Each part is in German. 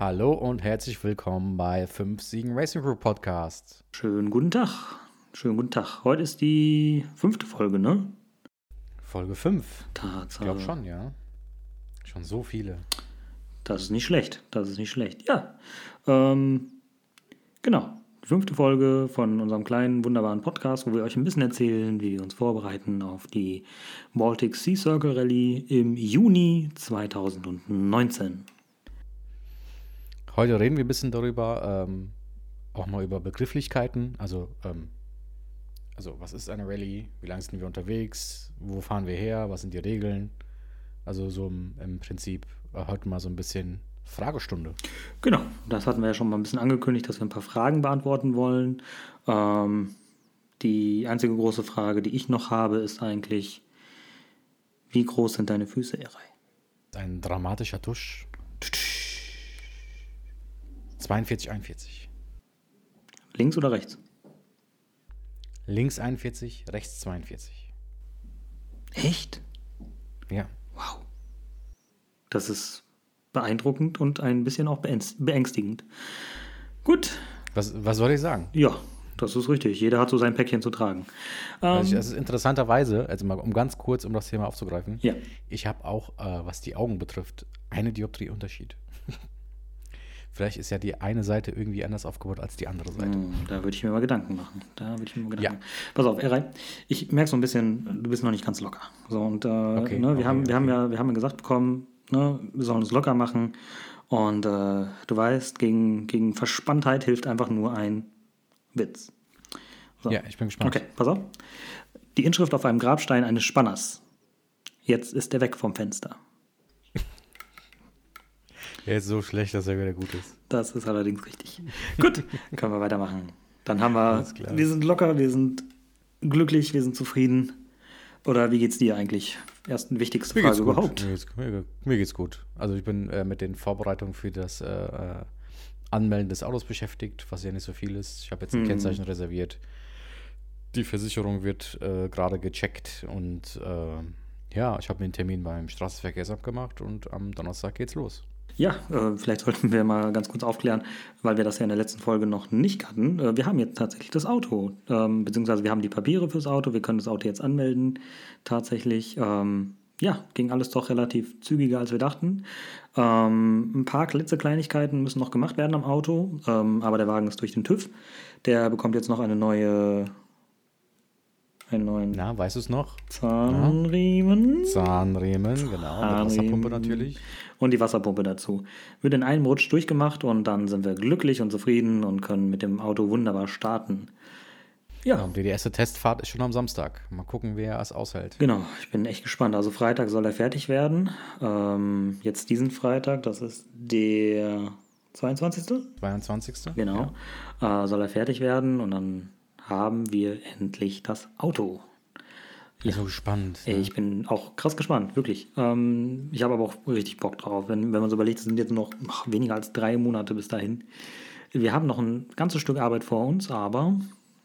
Hallo und herzlich willkommen bei 5 Siegen Racing Group Podcast. Schönen guten Tag. Schönen guten Tag. Heute ist die fünfte Folge, ne? Folge 5. Tatsache. Ich glaube schon, ja. Schon so viele. Das ist nicht schlecht. Das ist nicht schlecht. Ja. Ähm, genau. Die fünfte Folge von unserem kleinen, wunderbaren Podcast, wo wir euch ein bisschen erzählen, wie wir uns vorbereiten auf die Baltic Sea Circle Rally im Juni 2019. Heute reden wir ein bisschen darüber, ähm, auch mal über Begrifflichkeiten. Also, ähm, also, was ist eine Rallye? Wie lange sind wir unterwegs? Wo fahren wir her? Was sind die Regeln? Also, so im, im Prinzip äh, heute mal so ein bisschen Fragestunde. Genau, das hatten wir ja schon mal ein bisschen angekündigt, dass wir ein paar Fragen beantworten wollen. Ähm, die einzige große Frage, die ich noch habe, ist eigentlich, wie groß sind deine Füße, Erei? Ein dramatischer Tusch. 42, 41. Links oder rechts? Links 41, rechts 42. Echt? Ja. Wow. Das ist beeindruckend und ein bisschen auch beängst- beängstigend. Gut, Was, was soll ich sagen? ja, das ist richtig. Jeder hat so sein Päckchen zu tragen. Also ich, Ähm, das ist interessanterweise, also mal um ganz kurz, um das Thema aufzugreifen. ja, Ich habe auch, äh, was die Augen betrifft, eine Dioptrie Unterschied. Vielleicht ist ja die eine Seite irgendwie anders aufgebaut als die andere Seite. Hm, da würde ich mir mal Gedanken machen. Da würde ich mir mal Gedanken Ja. machen. Pass auf, Erei, ich merke so ein bisschen, du bist noch nicht ganz locker. So, und äh, Okay, ne, wir, okay, haben, wir, okay. haben ja, wir haben ja gesagt bekommen, ne, wir sollen uns locker machen. Und äh, du weißt, gegen, gegen Verspanntheit hilft einfach nur ein Witz. So. Ja, ich bin gespannt. Okay, pass auf. Die Inschrift auf einem Grabstein eines Spanners. Jetzt ist er weg vom Fenster. Er ist so schlecht, dass er wieder gut ist. Das ist allerdings richtig. Gut, können wir weitermachen. Dann haben wir, wir sind locker, wir sind glücklich, wir sind zufrieden. Oder wie geht's dir eigentlich? Erst eine wichtigste Frage überhaupt. Mir geht's, mir, mir geht's gut. Also ich bin äh, mit den Vorbereitungen für das äh, äh, Anmelden des Autos beschäftigt, was ja nicht so viel ist. Ich habe jetzt ein Mhm. Kennzeichen reserviert. Die Versicherung wird äh, gerade gecheckt und äh, ja, ich habe mir einen Termin beim Straßenverkehrsamt gemacht und am Donnerstag geht's los. Ja, äh, vielleicht sollten wir mal ganz kurz aufklären, weil wir das ja in der letzten Folge noch nicht hatten. Äh, wir haben jetzt tatsächlich das Auto, ähm, beziehungsweise wir haben die Papiere fürs Auto, wir können das Auto jetzt anmelden. Tatsächlich, ähm, ja, ging alles doch relativ zügiger, als wir dachten. Ähm, ein paar klitzekleinigkeiten müssen noch gemacht werden am Auto, ähm, aber der Wagen ist durch den TÜV. Der bekommt jetzt noch eine neue, einen neuen Na, weißt du es noch? Zahnriemen. Zahnriemen, genau. Mit Wasserpumpe Zahnriemen. natürlich. und die Wasserpumpe dazu. Wird in einem Rutsch durchgemacht und dann sind wir glücklich und zufrieden und können mit dem Auto wunderbar starten. Ja, Ja, und die erste Testfahrt ist schon am Samstag. Mal gucken, wer es aushält. genau. Ich bin echt gespannt. Also Freitag soll er fertig werden. Ähm, jetzt diesen Freitag, das ist der 22. 22. Genau. Äh, soll er fertig werden und dann haben wir endlich das Auto. Ich bin so gespannt. Ey, ich bin auch krass gespannt, wirklich. Ähm, ich habe aber auch richtig Bock drauf. Wenn, wenn man so überlegt, es sind jetzt noch ach, weniger als drei Monate bis dahin. Wir haben noch ein ganzes Stück Arbeit vor uns, aber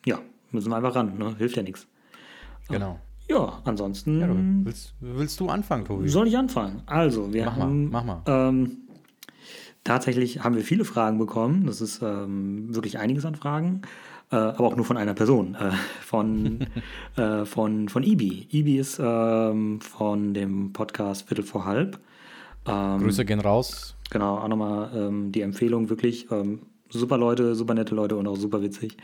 ja, müssen wir einfach ran, ne? hilft ja nichts. Genau. Ja, ansonsten Ja, du, willst, willst du anfangen, Tobi? soll ich anfangen. Also, wir Mach mal, haben mach mal. Ähm, tatsächlich haben wir viele Fragen bekommen. Das ist ähm, wirklich einiges an Fragen, äh, aber auch nur von einer Person, äh, von, äh, von, von Ibi. Ibi ist ähm, von dem Podcast Viertel vor halb. Ähm, Grüße gehen raus. Genau, auch nochmal ähm, die Empfehlung, wirklich ähm, super Leute, super nette Leute und auch super witzig.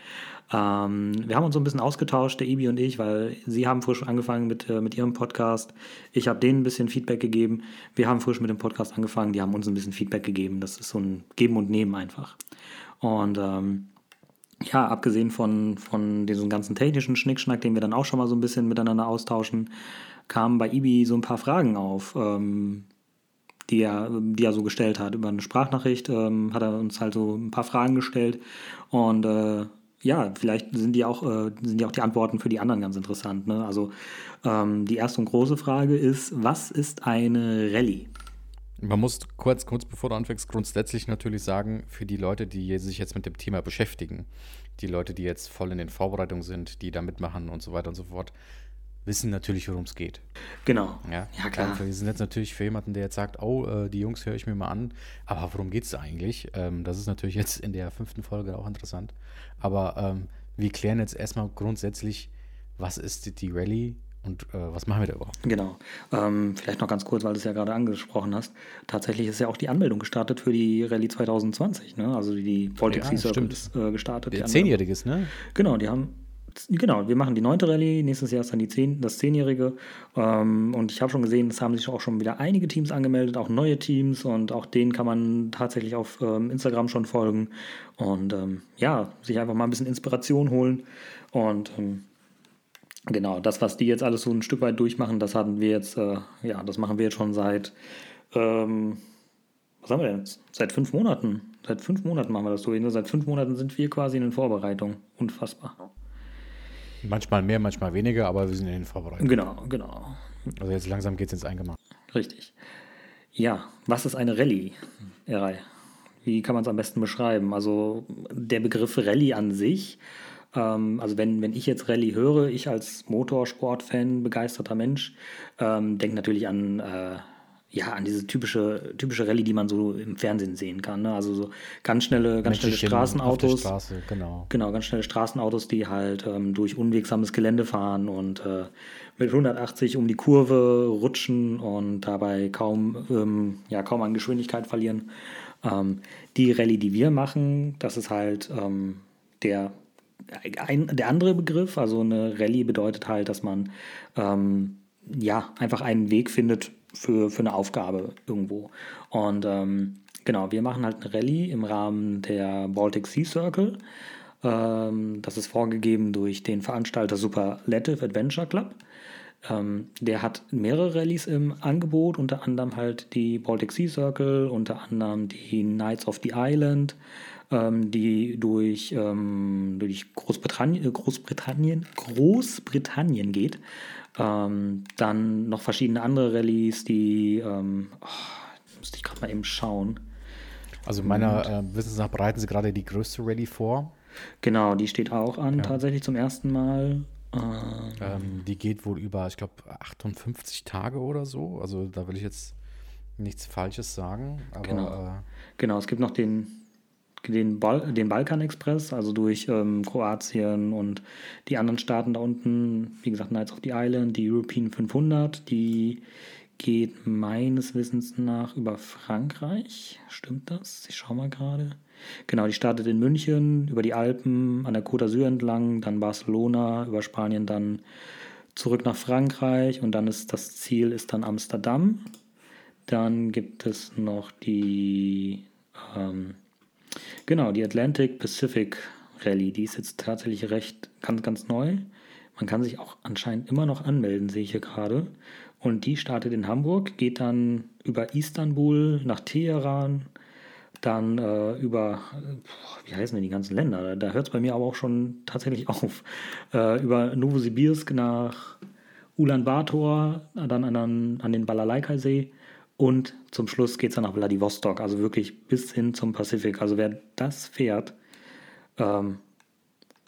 Ähm, wir haben uns so ein bisschen ausgetauscht, der Ibi und ich, weil sie haben frisch angefangen mit, äh, mit ihrem Podcast. Ich habe denen ein bisschen Feedback gegeben. Wir haben frisch mit dem Podcast angefangen, die haben uns ein bisschen Feedback gegeben. Das ist so ein Geben und Nehmen einfach. Und ähm, ja, abgesehen von, von diesem ganzen technischen Schnickschnack, den wir dann auch schon mal so ein bisschen miteinander austauschen, kamen bei Ibi so ein paar Fragen auf. Ähm, die er, die er so gestellt hat. Über eine Sprachnachricht ähm, hat er uns halt so ein paar Fragen gestellt. Und äh, ja, vielleicht sind die auch, äh, sind die auch die Antworten für die anderen ganz interessant. Ne? Also ähm, die erste und große Frage ist, was ist eine Rallye? Man muss kurz, kurz bevor du anfängst, grundsätzlich natürlich sagen, für die Leute, die sich jetzt mit dem Thema beschäftigen, die Leute, die jetzt voll in den Vorbereitungen sind, die da mitmachen und so weiter und so fort, wissen natürlich, worum es geht. Genau. Ja, Ja, klar. Wir sind jetzt natürlich für jemanden, der jetzt sagt, oh, äh, die Jungs höre ich mir mal an, aber worum geht es eigentlich? Ähm, das ist natürlich jetzt in der fünften Folge auch interessant. Aber ähm, wir klären jetzt erstmal grundsätzlich, was ist die, die Rallye und äh, was machen wir da überhaupt? Genau. Ähm, vielleicht noch ganz kurz, weil du es ja gerade angesprochen hast. Tatsächlich ist ja auch die Anmeldung gestartet für die Rallye 2020. Ne? Also die Baltic Ja, Sea Circle ist äh, gestartet. Der. Zehnjähriges, ne? Genau, die haben. Genau, wir machen die neunte Rallye, nächstes Jahr ist dann die zehn, das zehnjährige. Ähm, und ich habe schon gesehen, es haben sich auch schon wieder einige Teams angemeldet, auch neue Teams und auch denen kann man tatsächlich auf ähm, Instagram schon folgen und ähm, ja, sich einfach mal ein bisschen Inspiration holen. Und ähm, genau, das, was die jetzt alles so ein Stück weit durchmachen, das hatten wir jetzt, äh, ja, das machen wir jetzt schon seit, ähm, was haben wir denn jetzt? Seit fünf Monaten. Seit fünf Monaten machen wir das durch. Ne? Seit fünf Monaten sind wir quasi in den Vorbereitungen. Unfassbar. Manchmal mehr, manchmal weniger, aber wir sind in den Vorbereitungen. Genau, genau. Also jetzt langsam geht es ins Eingemachte. Richtig. Ja, was ist eine Rallye, Erei? Wie kann man es am besten beschreiben? Also der Begriff Rallye an sich, ähm, also wenn, wenn ich jetzt Rallye höre, ich als Motorsportfan, begeisterter Mensch, ähm, denke natürlich an, äh, ja, an diese typische, typische Rallye, die man so im Fernsehen sehen kann. Ne? Also so ganz schnelle, ganz schnelle Auf der Straßenautos. Straße, genau. Genau, ganz schnelle Straßenautos, die halt ähm, durch unwegsames Gelände fahren und äh, mit 180 um die Kurve rutschen und dabei kaum, ähm, ja, kaum an Geschwindigkeit verlieren. Ähm, die Rallye, die wir machen, das ist halt ähm, der, ein, der andere Begriff. Also eine Rallye bedeutet halt, dass man ähm, ja, einfach einen Weg findet für, für eine Aufgabe irgendwo. Und ähm, genau, wir machen halt eine Rallye im Rahmen der Baltic Sea Circle. Ähm, das ist vorgegeben durch den Veranstalter Superlative Adventure Club. Ähm, der hat mehrere Rallyes im Angebot, unter anderem halt die Baltic Sea Circle, unter anderem die Knights of the Island, ähm, die durch, ähm, durch Großbritannien, äh, Großbritannien, Großbritannien geht. Ähm, dann noch verschiedene andere Rallyes, die, ähm, oh, müsste ich gerade mal eben schauen. Also meiner äh, Wissens nach bereiten sie gerade die größte Rallye vor. Genau, die steht auch an, tatsächlich zum ersten Mal. Ähm, Ähm, die geht wohl über, ich glaube, 58 Tage oder so. Also da will ich jetzt nichts Falsches sagen. Aber Genau. äh, Genau, es gibt noch den, den, Bal den Balkan-Express, also durch ähm, Kroatien und die anderen Staaten da unten. Wie gesagt, Knights of the Island, die European 500, die geht meines Wissens nach über Frankreich. Stimmt das? Ich schau mal gerade. Genau, die startet in München, über die Alpen, an der Côte d'Azur entlang, dann Barcelona, über Spanien, dann zurück nach Frankreich und dann ist das Ziel ist dann Amsterdam. Dann gibt es noch die, ähm, genau, die Atlantic Pacific Rallye. Die ist jetzt tatsächlich recht ganz, ganz neu. Man kann sich auch anscheinend immer noch anmelden, sehe ich hier gerade. Und die startet in Hamburg, geht dann über Istanbul nach Teheran, dann äh, über, äh, wie heißen denn die ganzen Länder? Da, hört es bei mir aber auch schon tatsächlich auf. Äh, über Novosibirsk nach Ulaanbaatar, dann an, an, an den Balalaika-See und zum Schluss geht es dann nach Vladivostok, also wirklich bis hin zum Pazifik. Also wer das fährt, ähm,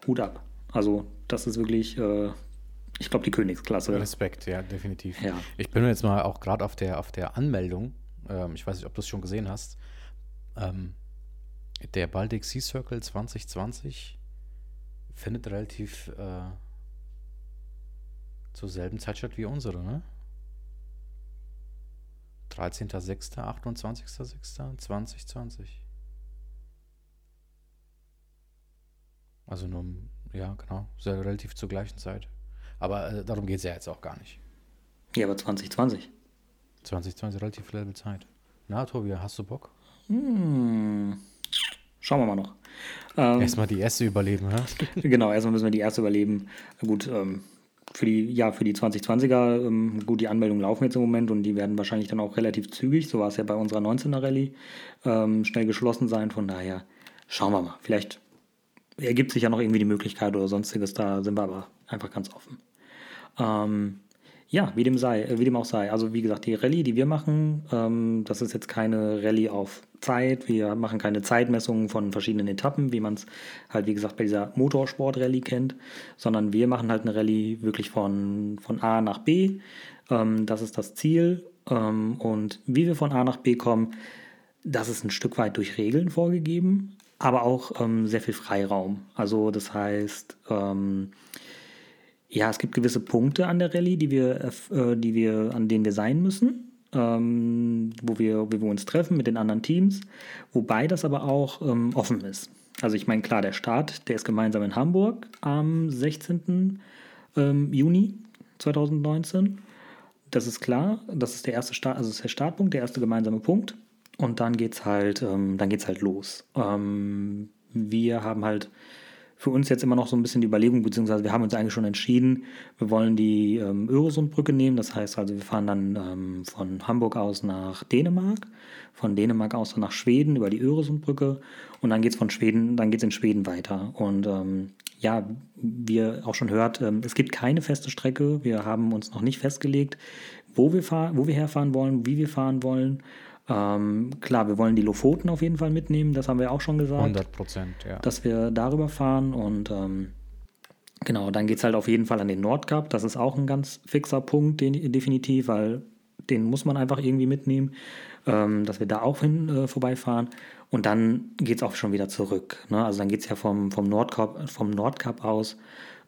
Hut ab. Also das ist wirklich, äh, ich glaube, die Königsklasse. Respekt, ja, definitiv. Ja. Ich bin jetzt mal auch gerade auf der, auf der Anmeldung. Ähm, ich weiß nicht, ob du es schon gesehen hast. Ähm, der Baltic Sea Circle 2020 findet relativ äh, zur selben Zeit statt wie unsere, ne? 13.06., 28.06.2020. Also nur, ja, genau, sehr relativ zur gleichen Zeit. Aber äh, darum geht es ja jetzt auch gar nicht. Ja, aber 2020. 2020 relativ selbe Zeit. Na, Tobi, hast du Bock? Hm. Schauen wir mal noch. Ähm, Erstmal die erste überleben, ja? genau, erstmal müssen wir die erste überleben. Gut, ähm, für die, ja, für die 2020er, ähm, gut, die Anmeldungen laufen jetzt im Moment und die werden wahrscheinlich dann auch relativ zügig, so war es ja bei unserer 19er Rallye, ähm, schnell geschlossen sein. Von daher schauen wir mal. Vielleicht ergibt sich ja noch irgendwie die Möglichkeit oder sonstiges, da sind wir aber einfach ganz offen. Ähm, Ja, wie dem sei, äh, wie dem auch sei. Also wie gesagt, die Rallye, die wir machen, ähm, das ist jetzt keine Rallye auf Zeit. Wir machen keine Zeitmessungen von verschiedenen Etappen, wie man es halt, wie gesagt, bei dieser Motorsport-Rallye kennt, sondern wir machen halt eine Rallye wirklich von, von A nach B. Ähm, das ist das Ziel. Ähm, und wie wir von A nach B kommen, das ist ein Stück weit durch Regeln vorgegeben, aber auch ähm, sehr viel Freiraum. Also das heißt, ähm, ja, es gibt gewisse Punkte an der Rallye, die wir, äh, die wir, an denen wir sein müssen, ähm, wo, wir, wo wir uns treffen mit den anderen Teams, wobei das aber auch ähm, offen ist. Also ich meine, klar, der Start, der ist gemeinsam in Hamburg am 16. Ähm, Juni 2019. Das ist klar, das ist der erste Start, also ist der Startpunkt, der erste gemeinsame Punkt. Und dann geht's halt, ähm, dann geht's halt los. Ähm, wir haben halt für uns jetzt immer noch so ein bisschen die Überlegung, beziehungsweise wir haben uns eigentlich schon entschieden, wir wollen die ähm, Öresundbrücke nehmen. Das heißt also, wir fahren dann ähm, von Hamburg aus nach Dänemark, von Dänemark aus nach Schweden über die Öresundbrücke und dann geht es von Schweden, dann geht in Schweden weiter. Und ähm, ja, wie ihr auch schon hört, ähm, es gibt keine feste Strecke. Wir haben uns noch nicht festgelegt, wo wir, fahr wo wir herfahren wollen, wie wir fahren wollen. Ähm, klar, wir wollen die Lofoten auf jeden Fall mitnehmen, das haben wir auch schon gesagt. 100 Prozent, ja. Dass wir darüber fahren und ähm, genau, dann geht es halt auf jeden Fall an den Nordkap. Das ist auch ein ganz fixer Punkt, den, definitiv, weil den muss man einfach irgendwie mitnehmen, ähm, dass wir da auch hin äh, vorbeifahren. Und dann geht es auch schon wieder zurück. Ne? Also dann geht es ja vom, vom, Nordkap, vom Nordkap aus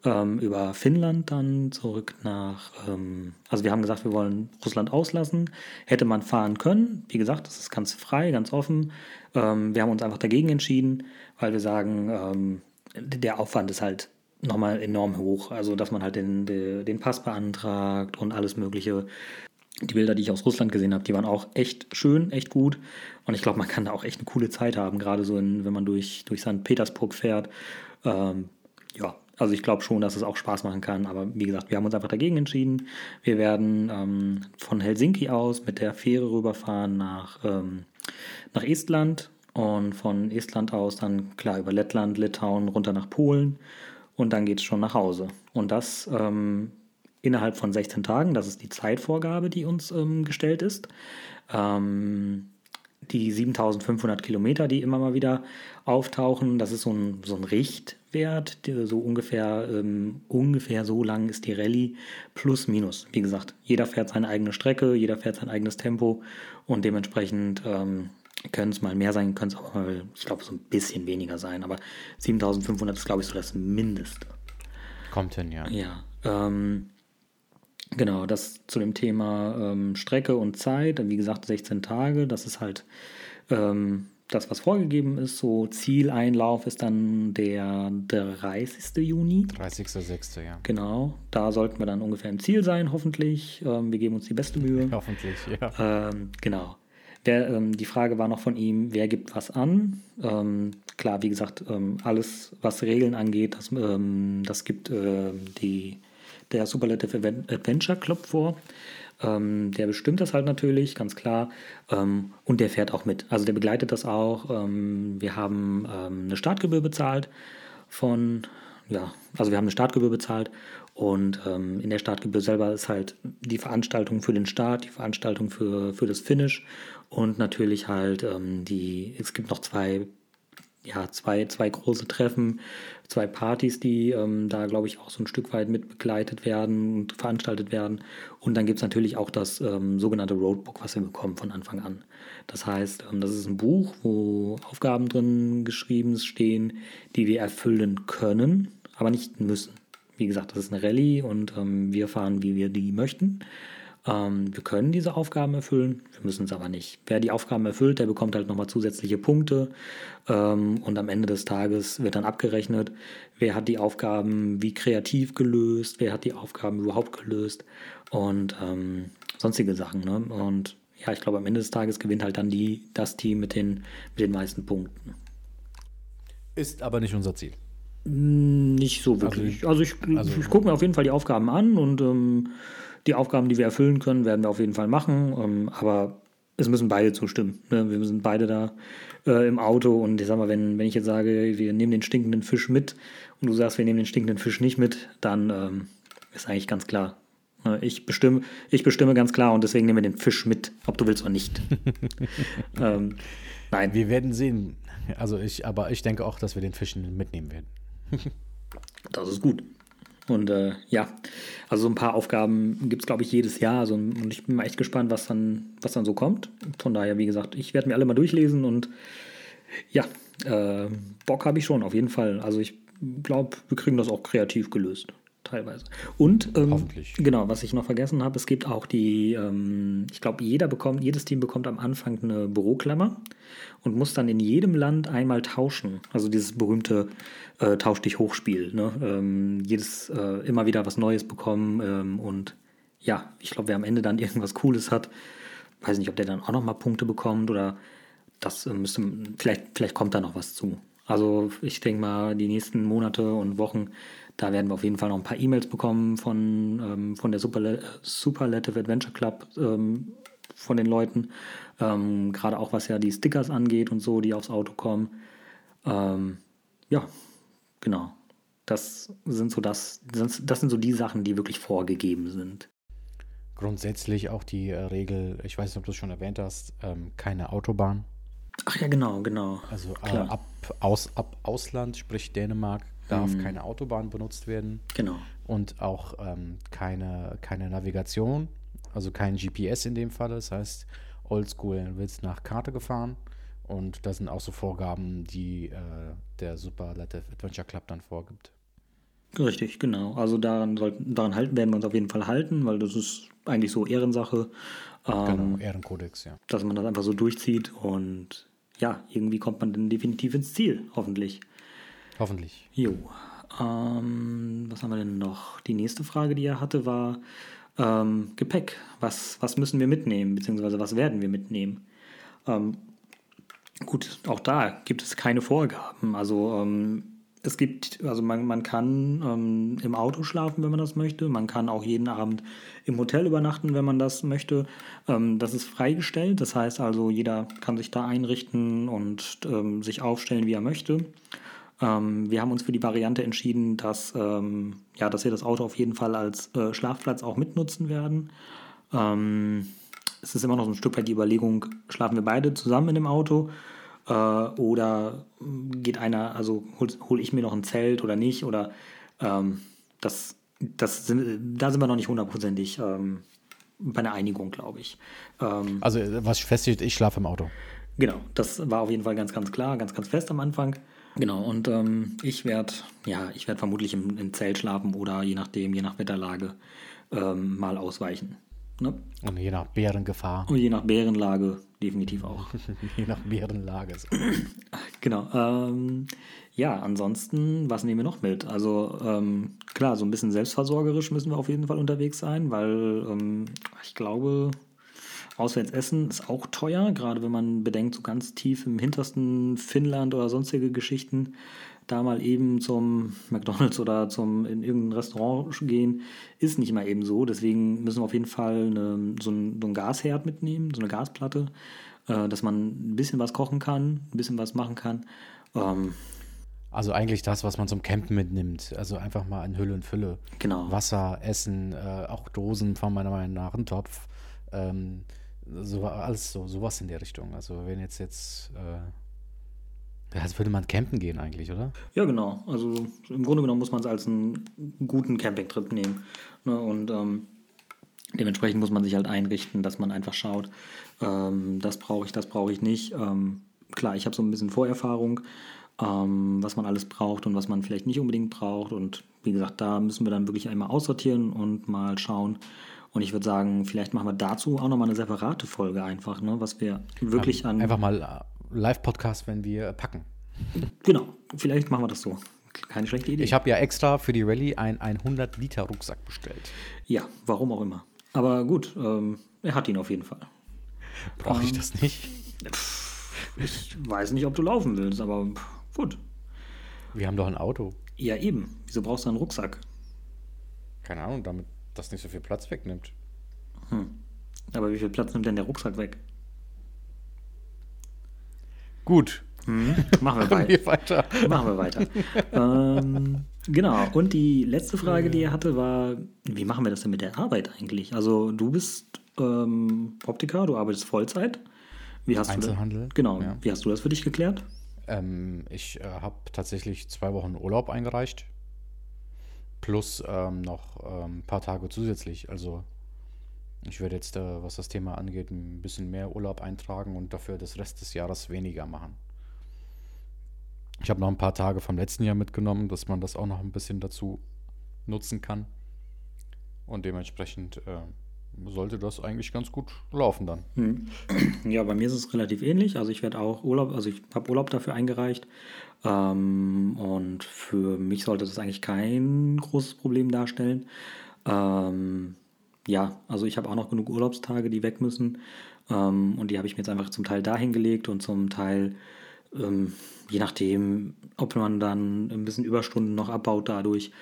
ähm, über Finnland dann zurück nach, ähm, also wir haben gesagt, wir wollen Russland auslassen. Hätte man fahren können. Wie gesagt, das ist ganz frei, ganz offen. Ähm, wir haben uns einfach dagegen entschieden, weil wir sagen, ähm, der Aufwand ist halt nochmal enorm hoch. Also, dass man halt den, den Pass beantragt und alles Mögliche. Die Bilder, die ich aus Russland gesehen habe, die waren auch echt schön, echt gut. Und ich glaube, man kann da auch echt eine coole Zeit haben, gerade so, in, wenn man durch, durch St. Petersburg fährt. Ähm, ja, also ich glaube schon, dass es auch Spaß machen kann. Aber wie gesagt, wir haben uns einfach dagegen entschieden. Wir werden ähm, von Helsinki aus mit der Fähre rüberfahren nach, ähm, nach Estland und von Estland aus dann klar über Lettland, Litauen runter nach Polen und dann geht es schon nach Hause. Und das ähm, innerhalb von 16 Tagen, das ist die Zeitvorgabe, die uns ähm, gestellt ist. Ähm, die 7500 Kilometer, die immer mal wieder auftauchen, das ist so ein, so ein Richtwert, so ungefähr, ähm, ungefähr so lang ist die Rallye, plus minus. Wie gesagt, jeder fährt seine eigene Strecke, jeder fährt sein eigenes Tempo und dementsprechend ähm, können es mal mehr sein, können es auch mal, ich glaube, so ein bisschen weniger sein, aber 7500 ist, glaube ich, so das Mindeste. Kommt hin, ja. Ja. Ähm, Genau, das zu dem Thema ähm, Strecke und Zeit. Wie gesagt, 16 Tage, das ist halt ähm, das, was vorgegeben ist. So Zieleinlauf ist dann der 30. Juni. 30.06. ja. Genau, da sollten wir dann ungefähr im Ziel sein, hoffentlich. Ähm, wir geben uns die beste Mühe. Hoffentlich, ja. Ähm, genau. Der, ähm, die Frage war noch von ihm, wer gibt was an? Ähm, klar, wie gesagt, alles, was Regeln angeht, das, das gibt äh, die der Superlative Adventure Club vor. Ähm, der bestimmt das halt natürlich, ganz klar. Ähm, und der fährt auch mit. Also der begleitet das auch. Ähm, wir haben ähm, eine Startgebühr bezahlt von, ja, also wir haben eine Startgebühr bezahlt und ähm, in der Startgebühr selber ist halt die Veranstaltung für den Start, die Veranstaltung für, für das Finish und natürlich halt ähm, die, es gibt noch zwei ja, zwei, zwei große Treffen, zwei Partys, die ähm, da, glaube ich, auch so ein Stück weit mit begleitet werden und veranstaltet werden. Und dann gibt es natürlich auch das ähm, sogenannte Roadbook, was wir bekommen von Anfang an. Das heißt, ähm, das ist ein Buch, wo Aufgaben drin geschrieben stehen, die wir erfüllen können, aber nicht müssen. Wie gesagt, das ist eine Rallye und ähm, wir fahren, wie wir die möchten. Ähm, wir können diese Aufgaben erfüllen, wir müssen es aber nicht. Wer die Aufgaben erfüllt, der bekommt halt nochmal zusätzliche Punkte ähm, und am Ende des Tages wird dann abgerechnet, wer hat die Aufgaben wie kreativ gelöst, wer hat die Aufgaben überhaupt gelöst und ähm, sonstige Sachen. Ne? Und ja, ich glaube, am Ende des Tages gewinnt halt dann die, das Team mit den, mit den meisten Punkten. Ist aber nicht unser Ziel. Nicht so wirklich. Also ich, also, ich, ich gucke mir auf jeden Fall die Aufgaben an und ähm, die Aufgaben, die wir erfüllen können, werden wir auf jeden Fall machen. Ähm, aber es müssen beide zustimmen. Ne? Wir sind beide da äh, im Auto und ich sag mal, wenn, wenn ich jetzt sage, wir nehmen den stinkenden Fisch mit und du sagst, wir nehmen den stinkenden Fisch nicht mit, dann ähm, ist eigentlich ganz klar. Ne, Ich bestimme, ich bestimme ganz klar und deswegen nehmen wir den Fisch mit, ob du willst oder nicht. ähm, nein, Wir werden sehen. Also ich, aber ich denke auch, dass wir den Fischen mitnehmen werden. das ist gut. Und äh, ja, also so ein paar Aufgaben gibt es, glaube ich, jedes Jahr. Also, und ich bin mal echt gespannt, was dann, was dann so kommt. Von daher, wie gesagt, ich werde mir alle mal durchlesen und ja, äh, Bock habe ich schon, auf jeden Fall. Also ich glaube, wir kriegen das auch kreativ gelöst. Teilweise. Und ähm, Hoffentlich. genau, was ich noch vergessen habe, es gibt auch die, ähm, ich glaube, jeder bekommt, jedes Team bekommt am Anfang eine Büroklammer und muss dann in jedem Land einmal tauschen. Also dieses berühmte äh, Tausch dich hochspiel. Ne? Ähm, jedes äh, immer wieder was Neues bekommen ähm, und ja, ich glaube, wer am Ende dann irgendwas Cooles hat, weiß nicht, ob der dann auch nochmal Punkte bekommt oder das äh, müsste, vielleicht, vielleicht kommt da noch was zu. Also ich denke mal, die nächsten Monate und Wochen, da werden wir auf jeden Fall noch ein paar E-Mails bekommen von, ähm, von der Superla Superlative Adventure Club, ähm, von den Leuten. Ähm, Gerade auch was ja die Stickers angeht und so, die aufs Auto kommen. Ähm, ja, genau. Das sind so das, das das sind so die Sachen, die wirklich vorgegeben sind. Grundsätzlich auch die äh, Regel, ich weiß nicht, ob du es schon erwähnt hast, ähm, keine Autobahn. Ach ja, genau, genau. Also äh, ab, aus, ab Ausland, sprich Dänemark, darf keine Autobahn benutzt werden. Genau. Und auch ähm, keine, keine Navigation, also kein GPS in dem Fall. Das heißt, oldschool wird nach Karte gefahren. Und das sind auch so Vorgaben, die äh, der Superlative Adventure Club dann vorgibt. Richtig, genau. Also daran, sollten, daran halten, werden wir uns auf jeden Fall halten, weil das ist eigentlich so Ehrensache, ähm, Genau, Ehrenkodex, ja. dass man das einfach so durchzieht und ja, irgendwie kommt man dann definitiv ins Ziel, hoffentlich. Hoffentlich. Jo. Ähm, was haben wir denn noch? Die nächste Frage, die er hatte, war ähm, Gepäck. Was, was müssen wir mitnehmen, beziehungsweise was werden wir mitnehmen? Ähm, gut, auch da gibt es keine Vorgaben. Also ähm, es gibt, also man, man kann ähm, im Auto schlafen, wenn man das möchte. Man kann auch jeden Abend im Hotel übernachten, wenn man das möchte. Ähm, das ist freigestellt. Das heißt also, jeder kann sich da einrichten und ähm, sich aufstellen, wie er möchte. Ähm, wir haben uns für die Variante entschieden, dass, ähm, ja, dass wir das Auto auf jeden Fall als äh, Schlafplatz auch mitnutzen werden. Ähm, es ist immer noch so ein Stück weit die Überlegung, schlafen wir beide zusammen in dem Auto äh, oder geht einer, also hole hol ich mir noch ein Zelt oder nicht oder ähm, das, das sind, da sind wir noch nicht hundertprozentig ähm, bei einer Einigung, glaube ich. Ähm, Also, äh, was feststeht, ich schlafe im Auto. Genau, das war auf jeden Fall ganz, ganz klar, ganz, ganz fest am Anfang. Genau, und ähm, ich werde, ja, ich werde vermutlich im, im Zelt schlafen oder je nachdem, je nach Wetterlage, ähm, mal ausweichen. Ne? Und je nach Bärengefahr, Und je nach Bärenlage definitiv auch. je nach Bärenlage. So. Genau. Ähm, ja, ansonsten, was nehmen wir noch mit? Also ähm, klar, so ein bisschen selbstversorgerisch müssen wir auf jeden Fall unterwegs sein, weil ähm, ich glaube, auswärts essen ist auch teuer, gerade wenn man bedenkt, so ganz tief im hintersten Finnland oder sonstige Geschichten, da mal eben zum McDonalds oder zum in irgendein Restaurant gehen, ist nicht mal eben so. Deswegen müssen wir auf jeden Fall eine, so, ein, so ein Gasherd mitnehmen, so eine Gasplatte, äh, dass man ein bisschen was kochen kann, ein bisschen was machen kann. Ähm, Also eigentlich das, was man zum Campen mitnimmt. Also einfach mal in Hülle und Fülle. Genau. Wasser, Essen, äh, auch Dosen von meiner Meinung nach, ein Topf. Ähm, so, alles so, sowas in der Richtung. Also wenn jetzt jetzt, äh, als würde man campen gehen eigentlich, oder? Ja, genau. Also im Grunde genommen muss man es als einen guten Campingtrip nehmen. Ne? Und ähm, dementsprechend muss man sich halt einrichten, dass man einfach schaut, ähm, das brauche ich, das brauche ich nicht. Ähm, klar, ich habe so ein bisschen Vorerfahrung, ähm, was man alles braucht und was man vielleicht nicht unbedingt braucht. Und wie gesagt, da müssen wir dann wirklich einmal aussortieren und mal schauen. Und ich würde sagen, vielleicht machen wir dazu auch nochmal eine separate Folge einfach, ne? was wir wirklich an. Einfach mal äh, Live-Podcast, wenn wir packen. Genau, vielleicht machen wir das so. Keine schlechte Idee. Ich habe ja extra für die Rallye einen 100-Liter-Rucksack bestellt. Ja, warum auch immer. Aber gut, ähm, er hat ihn auf jeden Fall. Brauche ich Ähm, das nicht? Ich weiß nicht, ob du laufen willst, aber gut. Wir haben doch ein Auto. Ja, eben. Wieso brauchst du einen Rucksack? Keine Ahnung, damit das nicht so viel Platz wegnimmt. Aber wie viel Platz nimmt denn der Rucksack weg? Gut, Hm? Machen wir machen weiter. wir weiter. Machen wir weiter. ähm, Genau, und die letzte Frage, die er hatte, war, wie machen wir das denn mit der Arbeit eigentlich? Also du bist ähm, Optiker, du arbeitest Vollzeit. Wie hast Einzelhandel. Du das, genau, ja. wie hast du das für dich geklärt? Ähm, ich äh, habe tatsächlich zwei Wochen Urlaub eingereicht. Plus ähm, noch ein paar Tage zusätzlich. Also ich werde jetzt, äh, was das Thema angeht, ein bisschen mehr Urlaub eintragen und dafür das Rest des Jahres weniger machen. Ich habe noch ein paar Tage vom letzten Jahr mitgenommen, dass man das auch noch ein bisschen dazu nutzen kann. Und dementsprechend äh, sollte das eigentlich ganz gut laufen dann. Hm. Ja, bei mir ist es relativ ähnlich. Also ich werde auch Urlaub, also ich habe Urlaub dafür eingereicht. Ähm, und für mich sollte das eigentlich kein großes Problem darstellen. Ähm, ja, also ich habe auch noch genug Urlaubstage, die weg müssen. Ähm, und die habe ich mir jetzt einfach zum Teil dahin gelegt und zum Teil, ähm, je nachdem, ob man dann ein bisschen Überstunden noch abbaut dadurch.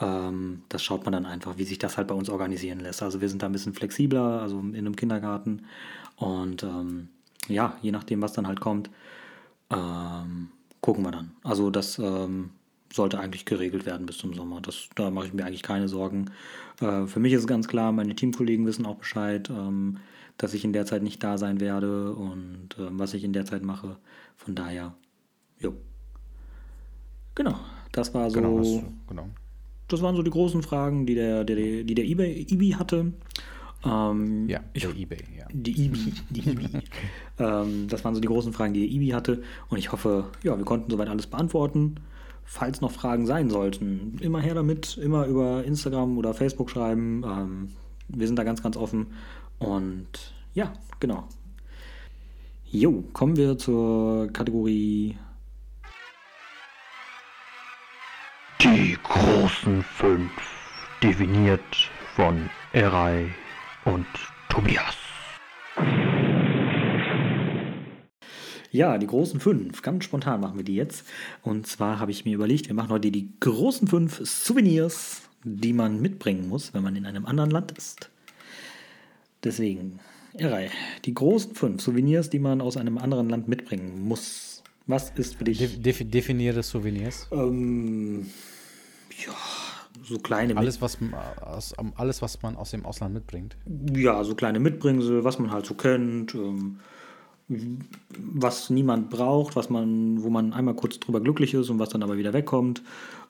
Ähm, das schaut man dann einfach, wie sich das halt bei uns organisieren lässt. Also wir sind da ein bisschen flexibler, also in einem Kindergarten. Und ähm, ja, je nachdem, was dann halt kommt, ähm, gucken wir dann. Also das ähm, sollte eigentlich geregelt werden bis zum Sommer. Das, da mache ich mir eigentlich keine Sorgen. Äh, für mich ist ganz klar, meine Teamkollegen wissen auch Bescheid, ähm, dass ich in der Zeit nicht da sein werde und äh, was ich in der Zeit mache. Von daher, jo. Genau, das war so. Genau, du- genau. Das waren so die großen Fragen, die der, der, die der eBay, IBI hatte. Ähm, Ja, ich, der eBay, ja. die IBI, die IBI. ähm, das waren so die großen Fragen, die der IBI hatte. Und ich hoffe, ja, wir konnten soweit alles beantworten. Falls noch Fragen sein sollten, immer her damit, immer über Instagram oder Facebook schreiben. Ähm, wir sind da ganz, ganz offen. Und ja, genau. Jo, kommen wir zur Kategorie Die großen fünf, definiert von Erei und Tobias. Ja, die großen fünf. Ganz spontan machen wir die jetzt. Und zwar habe ich mir überlegt, wir machen heute die großen fünf Souvenirs, die man mitbringen muss, wenn man in einem anderen Land ist. Deswegen, Erei, die großen fünf Souvenirs, die man aus einem anderen Land mitbringen muss. Was ist für dich? De defi- definiere Souvenirs. ähm, ja, so kleine Alles was, aus, alles, was man aus dem Ausland mitbringt. ja, so kleine Mitbringsel, was man halt so kennt, ähm, was niemand braucht, was man, wo man einmal kurz drüber glücklich ist und was dann aber wieder wegkommt.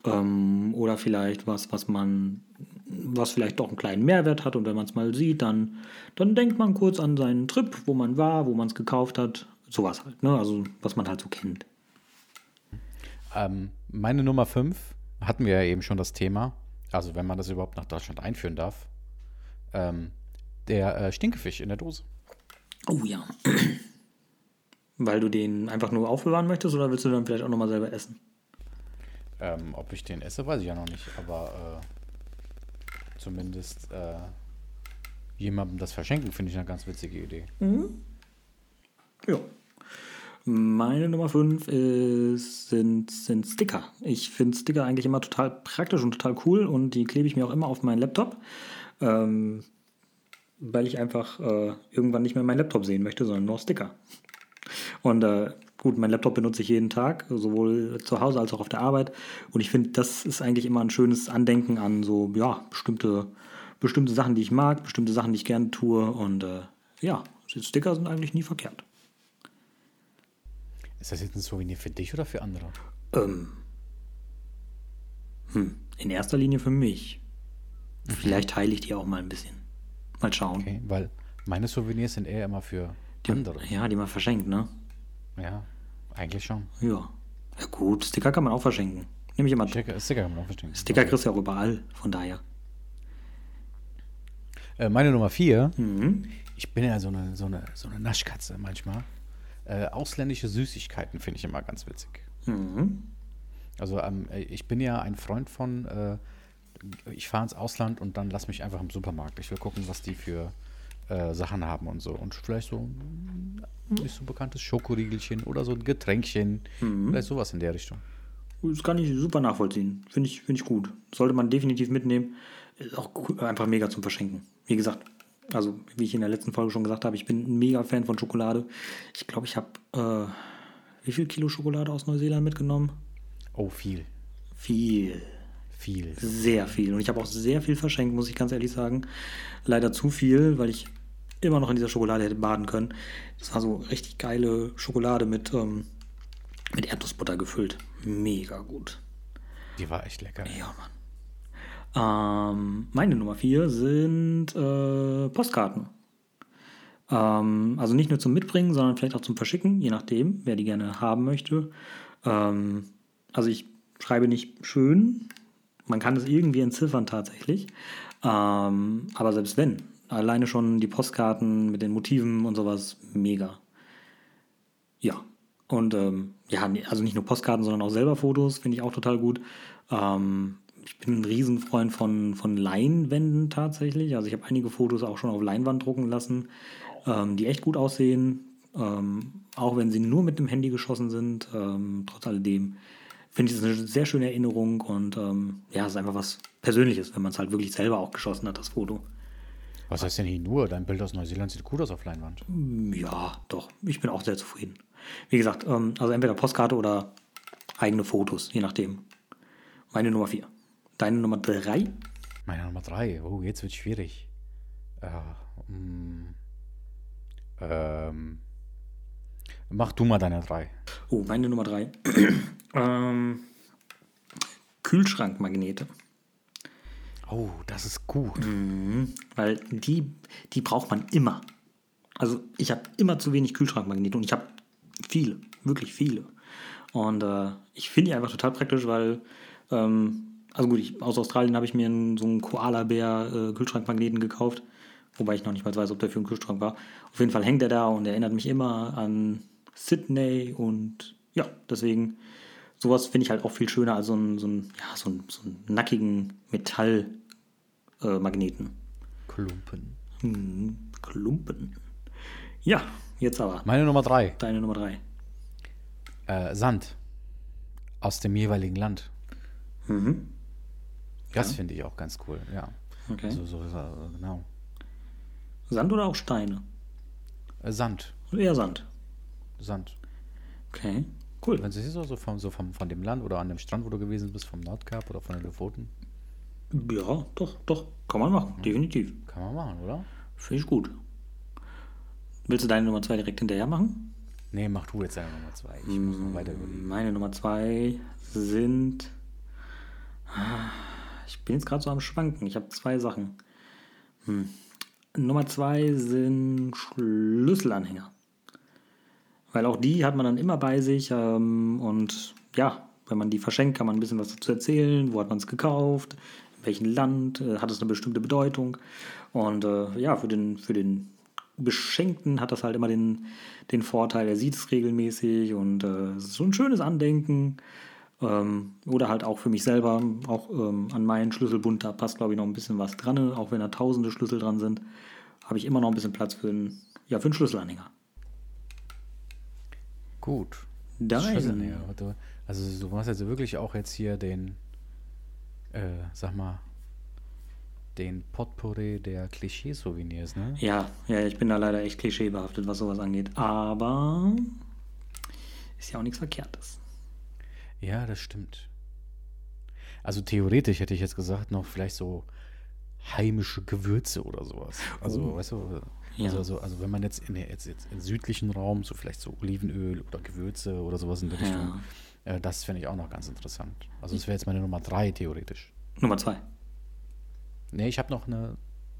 Ähm, oder vielleicht was, was man, was vielleicht doch einen kleinen Mehrwert hat und wenn man es mal sieht, dann, dann denkt man kurz an seinen Trip, wo man war, wo man es gekauft hat. Sowas halt, ne? Also was man halt so kennt. Ähm, meine Nummer 5 hatten wir ja eben schon das Thema, also wenn man das überhaupt nach Deutschland einführen darf, ähm, der äh, Stinkefisch in der Dose. Oh ja. Weil du den einfach nur aufbewahren möchtest oder willst du dann vielleicht auch nochmal selber essen? Ähm, ob ich den esse, weiß ich ja noch nicht, aber äh, zumindest äh, jemandem das verschenken, finde ich eine ganz witzige Idee. Ja. Meine Nummer 5 sind, sind Sticker. Ich finde Sticker eigentlich immer total praktisch und total cool und die klebe ich mir auch immer auf meinen Laptop, ähm, weil ich einfach äh, irgendwann nicht mehr meinen Laptop sehen möchte, sondern nur Sticker. Und äh, gut, mein Laptop benutze ich jeden Tag, sowohl zu Hause als auch auf der Arbeit. Und ich finde, das ist eigentlich immer ein schönes Andenken an so, ja, bestimmte, bestimmte Sachen, die ich mag, bestimmte Sachen, die ich gerne tue. Und äh, ja, Sticker sind eigentlich nie verkehrt. Ist das jetzt ein Souvenir für dich oder für andere? Ähm, hm, in erster Linie für mich. Vielleicht teile ich die auch mal ein bisschen. Mal schauen. Okay, weil meine Souvenirs sind eher immer für Die, andere. ja, die man verschenkt, ne? Ja, eigentlich schon. Ja. Ja gut, Sticker kann man auch verschenken. Nehme ich immer. Sticker, Sticker kann man auch verstehen. Sticker kriegst du ja auch überall, von daher. Äh, meine Nummer 4, Mhm. ich bin ja so eine, so eine, so eine Naschkatze manchmal. Äh, ausländische Süßigkeiten finde ich immer ganz witzig. Mhm. Also ähm, ich bin ja ein Freund von, äh, ich fahre ins Ausland und dann lass mich einfach im Supermarkt. Ich will gucken, was die für äh, Sachen haben und so. Und vielleicht so ein nicht so bekanntes Schokoriegelchen oder so ein Getränkchen. Vielleicht sowas in der Richtung. Das kann ich super nachvollziehen. Finde ich, finde ich gut. Sollte man definitiv mitnehmen. Ist auch einfach mega zum Verschenken. Wie gesagt, also wie ich in der letzten Folge schon gesagt habe, ich bin ein mega Fan von Schokolade. Ich glaube, ich habe äh, wie viel Kilo Schokolade aus Neuseeland mitgenommen? Oh, viel. Viel. viel. Sehr viel. Und ich habe auch sehr viel verschenkt, muss ich ganz ehrlich sagen. Leider zu viel, weil ich immer noch in dieser Schokolade hätte baden können. Das war so richtig geile Schokolade mit, ähm, mit Erdnussbutter gefüllt. Mega gut. Die war echt lecker. Ja, Mann. Ähm, meine Nummer vier sind äh, Postkarten. Ähm, also nicht nur zum Mitbringen, sondern vielleicht auch zum Verschicken, je nachdem, wer die gerne haben möchte. Ähm, also ich schreibe nicht schön, man kann es irgendwie entziffern tatsächlich. Ähm, aber selbst wenn, alleine schon die Postkarten mit den Motiven und sowas, mega. Ja. Und ähm, ja, also nicht nur Postkarten, sondern auch selber Fotos, finde ich auch total gut. Ähm, ich bin ein Riesenfreund von, von Leinwänden tatsächlich. Also ich habe einige Fotos auch schon auf Leinwand drucken lassen, ähm, die echt gut aussehen. Ähm, auch wenn sie nur mit dem Handy geschossen sind, ähm, trotz alledem finde ich es eine sehr schöne Erinnerung und ähm, ja, es ist einfach was Persönliches, wenn man es halt wirklich selber auch geschossen hat, das Foto. Was heißt denn hier nur? Dein Bild aus Neuseeland sieht gut aus auf Leinwand. Ja, doch. Ich bin auch sehr zufrieden. Wie gesagt, ähm, also entweder Postkarte oder eigene Fotos, je nachdem. Meine Nummer 4. Deine Nummer 3? Meine Nummer 3. Oh, jetzt wird schwierig. Äh, mm, ähm, mach du mal deine 3. Oh, meine Nummer 3. ähm, Kühlschrankmagnete. Oh, das ist gut. Mhm, weil die, die braucht man immer. Also ich habe immer zu wenig Kühlschrankmagnete und ich habe viele, wirklich viele. Und äh, ich finde die einfach total praktisch, weil, ähm, also gut, ich, aus Australien habe ich mir einen, so einen Koala-Bär-Kühlschrankmagneten äh, gekauft. Wobei ich noch nicht mal weiß, ob der für einen Kühlschrank war. Auf jeden Fall hängt der da und erinnert mich immer an Sydney und ja, deswegen sowas finde ich halt auch viel schöner als so einen, so einen, ja, so einen, so einen nackigen Metallmagneten. Äh, Klumpen. Hm, Klumpen. Ja, jetzt aber. Meine Nummer 3. Deine Nummer 3. Äh, Sand. Aus dem jeweiligen Land. Mhm. Das finde ich auch ganz cool, ja. Okay. So, so, genau. Sand oder auch Steine? Äh, Sand. Eher Sand. Sand. Okay, cool. Wenn du siehst, so vom, so vom, von dem Land oder an dem Strand, wo du gewesen bist, vom Nordkap oder von den Lofoten, Ja, doch, doch. Kann man machen, definitiv. kann man machen, oder? Finde ich gut. Willst du deine Nummer 2 direkt hinterher machen? Nee, mach du jetzt deine Nummer 2. Ich muss noch weiter überlegen. Meine Nummer 2 sind. Ich bin jetzt gerade so am Schwanken. Ich habe zwei Sachen. Hm. Nummer 2 sind Schlüsselanhänger. Weil auch die hat man dann immer bei sich. Ähm, und ja, wenn man die verschenkt, kann man ein bisschen was dazu erzählen. Wo hat man es gekauft? In welchem Land? Äh, hat es eine bestimmte Bedeutung? Und äh, ja, für den, für den Beschenkten hat das halt immer den, den Vorteil, er sieht es regelmäßig und äh, es ist so ein schönes Andenken. Ähm, oder halt auch für mich selber, auch ähm, an meinen Schlüsselbund, da passt glaube ich noch ein bisschen was dran, auch wenn da tausende Schlüssel dran sind, habe ich immer noch ein bisschen Platz für einen, ja, für einen Schlüsselanhänger. Gut. Du- Also du machst jetzt wirklich auch jetzt hier den, äh, sag mal, den Potpourri der Klischee-Souvenirs, ne? Ja, ja, ich bin da leider echt klischeebehaftet, was sowas angeht. Aber ist ja auch nichts Verkehrtes. Ja, das stimmt. Also theoretisch hätte ich jetzt gesagt, noch vielleicht so heimische Gewürze oder sowas. Also, Oh. weißt du, Ja. also, also, also wenn man jetzt, in, jetzt, jetzt im südlichen Raum, so vielleicht so Olivenöl oder Gewürze oder sowas in der Richtung, äh, das fände ich auch noch ganz interessant. Also das wäre jetzt meine Nummer drei theoretisch. Nummer zwei. Nee, ich habe noch eine,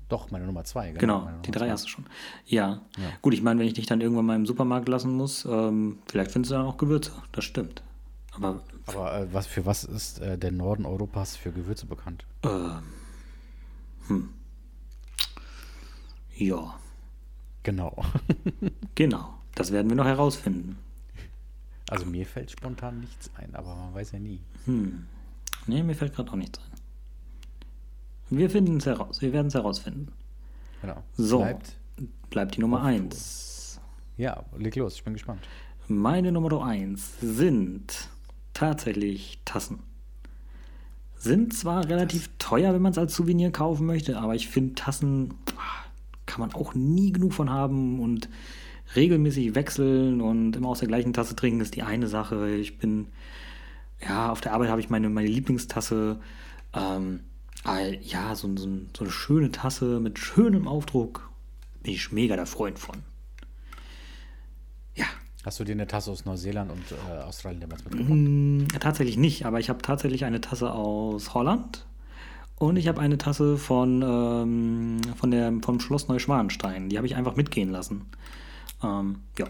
doch, meine Nummer zwei. Genau, die Nummer drei zwei. hast du schon. Ja. Ja. Gut, ich meine, wenn ich dich dann irgendwann mal im Supermarkt lassen muss, ähm, vielleicht findest du dann auch Gewürze. Das stimmt. Aber Aber äh, was, für was ist äh, der Norden Europas für Gewürze bekannt? ähm, hm. ja, Genau. genau. Das werden wir noch herausfinden. Also mir fällt spontan nichts ein, aber man weiß ja nie. Hm. Nee, mir fällt gerade auch nichts ein. Wir finden es heraus. Wir werden es herausfinden. Genau. So. Bleibt. Bleibt die Nummer Auf 1. Ja, leg los, ich bin gespannt. Meine Nummer 1 sind tatsächlich Tassen. Sind zwar relativ teuer, wenn man es als Souvenir kaufen möchte, aber ich finde Tassen kann man auch nie genug von haben und regelmäßig wechseln und immer aus der gleichen Tasse trinken ist die eine Sache. Ich bin, ja, auf der Arbeit habe ich meine, meine Lieblingstasse. Ähm, äh, ja, so, so, so eine schöne Tasse mit schönem Aufdruck. Bin ich mega der Freund von. Hast du dir eine Tasse aus Neuseeland und äh, Australien damals mitgebracht? Hm, tatsächlich nicht, aber ich habe tatsächlich eine Tasse aus Holland und ich habe eine Tasse von, ähm, von der, vom Schloss Neuschwanstein. Die habe ich einfach mitgehen lassen. Ähm, ja.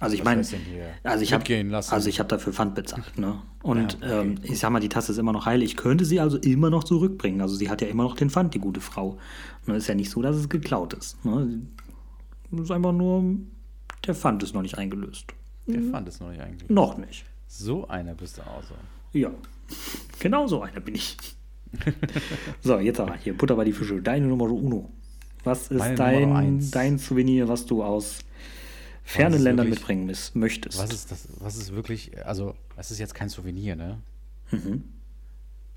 Also ich meine, also ich habe also ich habe dafür Pfand bezahlt, ne? Und Ja, okay, ähm, ich sag mal, die Tasse ist immer noch heil. Ich könnte sie also immer noch zurückbringen. Also sie hat ja immer noch den Pfand, die gute Frau. Und es ist ja nicht so, dass es geklaut ist. Ne? Es ist einfach nur, der Pfand ist noch nicht eingelöst. Der fand es noch nicht eigentlich. Noch nicht. So einer bist du auch so. Ja, genau so einer bin ich. so, jetzt aber hier, Butter bei die Fische. Deine Nummer uno. Was ist Meine dein, dein Souvenir, was du aus fernen ist Ländern wirklich- mitbringen miss- möchtest? Was ist das? Was ist wirklich, also es ist jetzt kein Souvenir, ne? Mhm.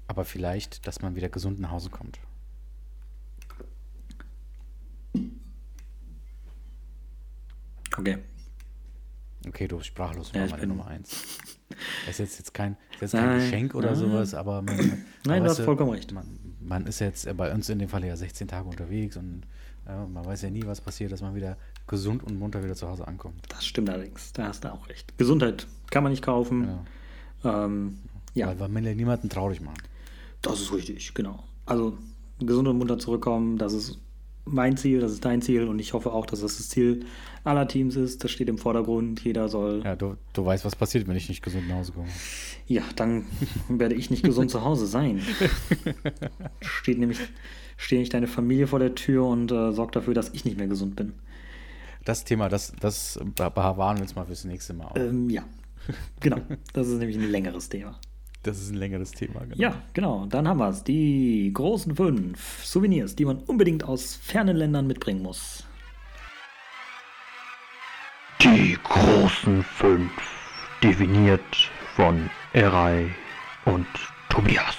Aber vielleicht, dass man wieder gesund nach Hause kommt. Okay. Okay, du bist sprachlos, Ja, ich bin- Nummer eins. Das ist jetzt, jetzt kein, ist jetzt kein Nein, Geschenk oder nein. sowas, aber man, Nein, aber du hast vollkommen recht. Man, man ist jetzt bei uns in dem Fall ja 16 Tage unterwegs und äh, man weiß ja nie, was passiert, dass man wieder gesund und munter wieder zu Hause ankommt. Das stimmt allerdings. Da hast du auch recht. Gesundheit kann man nicht kaufen. Ja. Ähm, ja, Weil, weil man ja niemanden traurig machen. das ist richtig, genau. Also gesund und munter zurückkommen, das ist mein Ziel, das ist dein Ziel und ich hoffe auch, dass das das Ziel aller Teams ist. Das steht im Vordergrund. Jeder soll Ja, du, du weißt, was passiert, wenn ich nicht gesund nach Hause komme. Ja, dann werde ich nicht gesund zu Hause sein. Steht nämlich, steht nicht deine Familie vor der Tür und äh, sorgt dafür, dass ich nicht mehr gesund bin. Das Thema, das, das bewahren wir uns mal fürs nächste Mal auf. Ähm, ja, genau. Das ist nämlich ein längeres Thema. Das ist ein längeres Thema, genau. Ja, genau. Dann haben wir es. Die großen fünf Souvenirs, die man unbedingt aus fernen Ländern mitbringen muss. Die großen fünf, definiert von Erei und Tobias.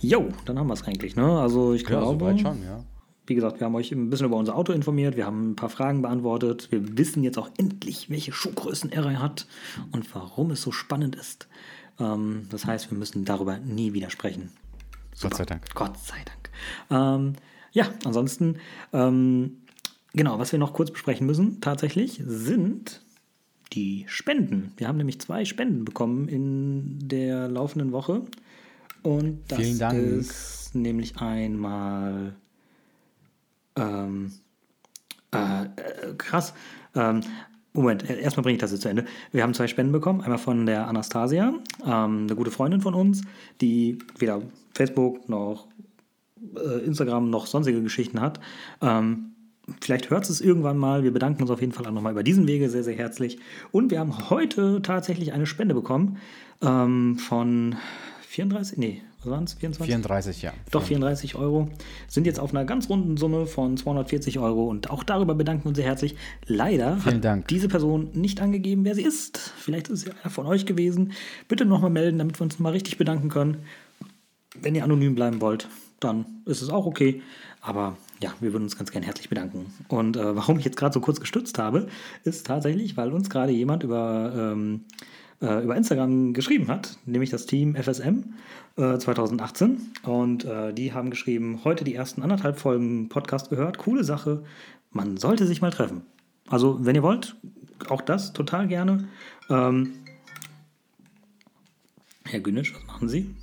Jo, dann haben wir es eigentlich, ne? Also ich Ja, glaube, soweit schon, ja. Wie gesagt, wir haben euch ein bisschen über unser Auto informiert, wir haben ein paar Fragen beantwortet. Wir wissen jetzt auch endlich, welche Schuhgrößen er hat und warum es so spannend ist. Ähm, das heißt, wir müssen darüber nie wieder sprechen. Gott sei Dank. Gott sei Dank. Ähm, ja, ansonsten, ähm, genau, was wir noch kurz besprechen müssen, tatsächlich, sind die Spenden. Wir haben nämlich zwei Spenden bekommen in der laufenden Woche. Und das ist nämlich einmal ähm, äh, äh, krass. Ähm, Moment, äh, erstmal bringe ich das jetzt zu Ende. Wir haben zwei Spenden bekommen. Einmal von der Anastasia, ähm, eine gute Freundin von uns, die weder Facebook noch äh, Instagram noch sonstige Geschichten hat. Ähm, vielleicht hört es irgendwann mal. Wir bedanken uns auf jeden Fall auch nochmal über diesen Wege sehr, sehr herzlich. Und wir haben heute tatsächlich eine Spende bekommen ähm, von 34, nee, waren es? 24? 34, ja. Doch, 34 Euro. Sind jetzt auf einer ganz runden Summe von 240 Euro und auch darüber bedanken wir uns sehr herzlich. Leider Vielen hat Dank. diese Person nicht angegeben, wer sie ist. Vielleicht ist es ja einer von euch gewesen. Bitte nochmal melden, damit wir uns mal richtig bedanken können. Wenn ihr anonym bleiben wollt, dann ist es auch okay. Aber ja, wir würden uns ganz gern herzlich bedanken. Und äh, warum ich jetzt gerade so kurz gestützt habe, ist tatsächlich, weil uns gerade jemand über, ähm, äh, über Instagram geschrieben hat, nämlich das Team FSM äh, 2018. Und äh, die haben geschrieben, heute die ersten anderthalb Folgen Podcast gehört. Coole Sache. Man sollte sich mal treffen. Also, wenn ihr wollt, auch das total gerne. Ähm, Herr Günnisch, was machen Sie?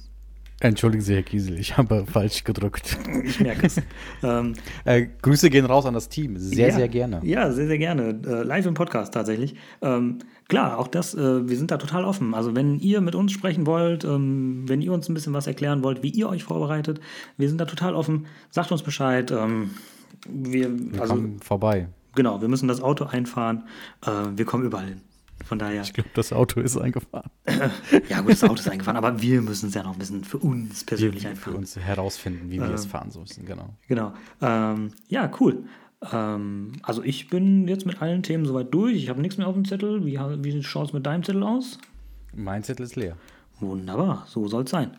Entschuldigen Sie, Herr Kiesel, ich habe falsch gedrückt. Ich merke es. ähm, Äh, Grüße gehen raus an das Team. Sehr, ja, sehr gerne. Ja, sehr, sehr gerne. Äh, live im Podcast tatsächlich. Ähm, klar, auch das, äh, wir sind da total offen. Also wenn ihr mit uns sprechen wollt, ähm, wenn ihr uns ein bisschen was erklären wollt, wie ihr euch vorbereitet, wir sind da total offen. Sagt uns Bescheid. Ähm, wir, Wir also kommen vorbei. genau, wir müssen das Auto einfahren. Äh, wir kommen überall hin. Von daher, Ich glaube, das Auto ist eingefahren. ja gut, das Auto ist eingefahren, aber wir müssen es ja noch ein bisschen für uns Wir, persönlich für einfahren. uns herausfinden, wie wir es fahren müssen. Genau. Genau. Ähm, ja, cool. Ähm, also ich bin jetzt mit allen Themen soweit durch. Ich habe nichts mehr auf dem Zettel. Wie, wie schaut es mit deinem Zettel aus? Mein Zettel ist leer. Wunderbar, so soll es sein.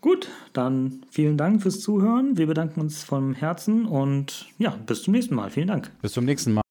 Gut, dann vielen Dank fürs Zuhören. Wir bedanken uns vom Herzen und ja, bis zum nächsten Mal. Vielen Dank. Bis zum nächsten Mal.